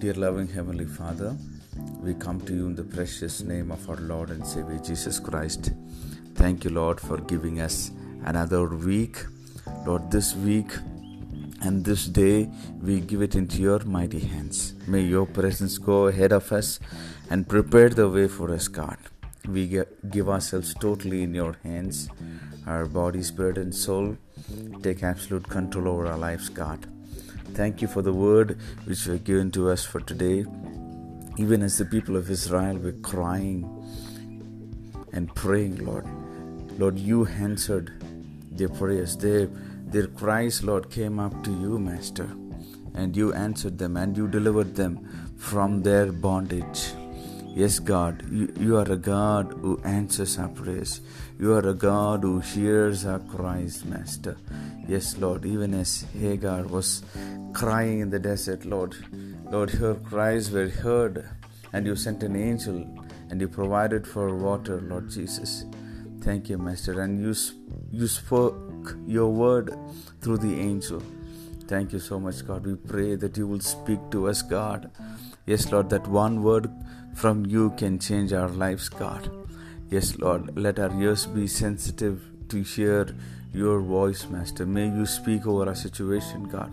Dear loving Heavenly Father, we come to you in the precious name of our Lord and Savior Jesus Christ. Thank you, Lord, for giving us another week. Lord, this week and this day we give it into your mighty hands. May your presence go ahead of us and prepare the way for us, God. We give ourselves totally in your hands, our body, spirit, and soul. Take absolute control over our lives, God. Thank you for the word which were given to us for today. Even as the people of Israel were crying and praying, Lord, Lord, you answered their prayers. Their, their cries, Lord, came up to you, Master, and you answered them and you delivered them from their bondage. Yes, God, you, you are a God who answers our prayers. You are a God who hears our cries, Master. Yes, Lord, even as Hagar was crying in the desert, Lord, Lord, her cries were heard, and you sent an angel and you provided for water, Lord Jesus. Thank you, Master. And you, you spoke your word through the angel. Thank you so much, God. We pray that you will speak to us, God. Yes, Lord, that one word from you can change our lives, God. Yes, Lord, let our ears be sensitive to hear your voice, Master. May you speak over our situation, God.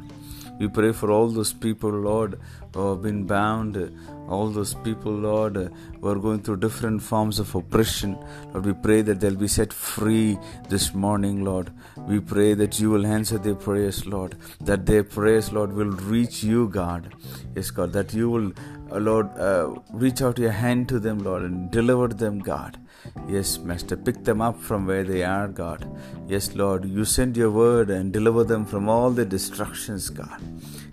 We pray for all those people, Lord, who have been bound, all those people, Lord, who are going through different forms of oppression. Lord, we pray that they'll be set free this morning, Lord. We pray that you will answer their prayers, Lord, that their prayers, Lord, will reach you, God. Yes, God, that you will, uh, Lord, uh, reach out your hand to them, Lord, and deliver them, God. Yes, Master, pick them up from where they are, God. Yes, Lord, you send your word and deliver them from all the destructions, God.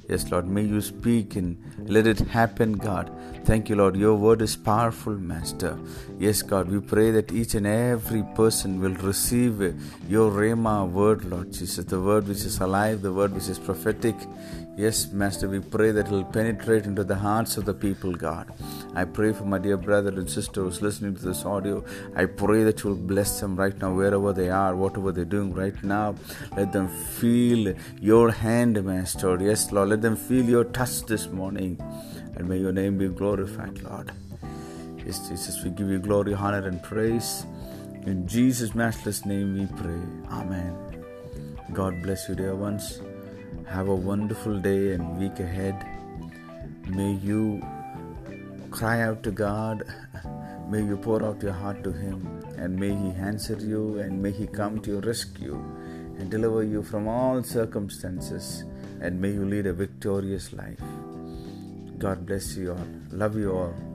Yes, Lord, may you speak and let it happen, God. Thank you, Lord. Your word is powerful, Master. Yes, God, we pray that each and every person will receive your Rhema word, Lord Jesus, the word which is alive, the word which is prophetic. Yes, Master, we pray that it will penetrate into the hearts of the people, God. I pray for my dear brother and sisters listening to this audio. I pray that you will bless them right now, wherever they are, whatever they're doing right now. Let them feel your hand, Master. Yes, Lord, let them feel your touch this morning. And may your name be glorified, Lord. Yes, Jesus, we give you glory, honor, and praise. In Jesus' matchless name we pray. Amen. God bless you, dear ones. Have a wonderful day and week ahead. May you cry out to God. May you pour out your heart to Him. And may He answer you and may He come to your rescue and deliver you from all circumstances. And may you lead a victorious life. God bless you all. Love you all.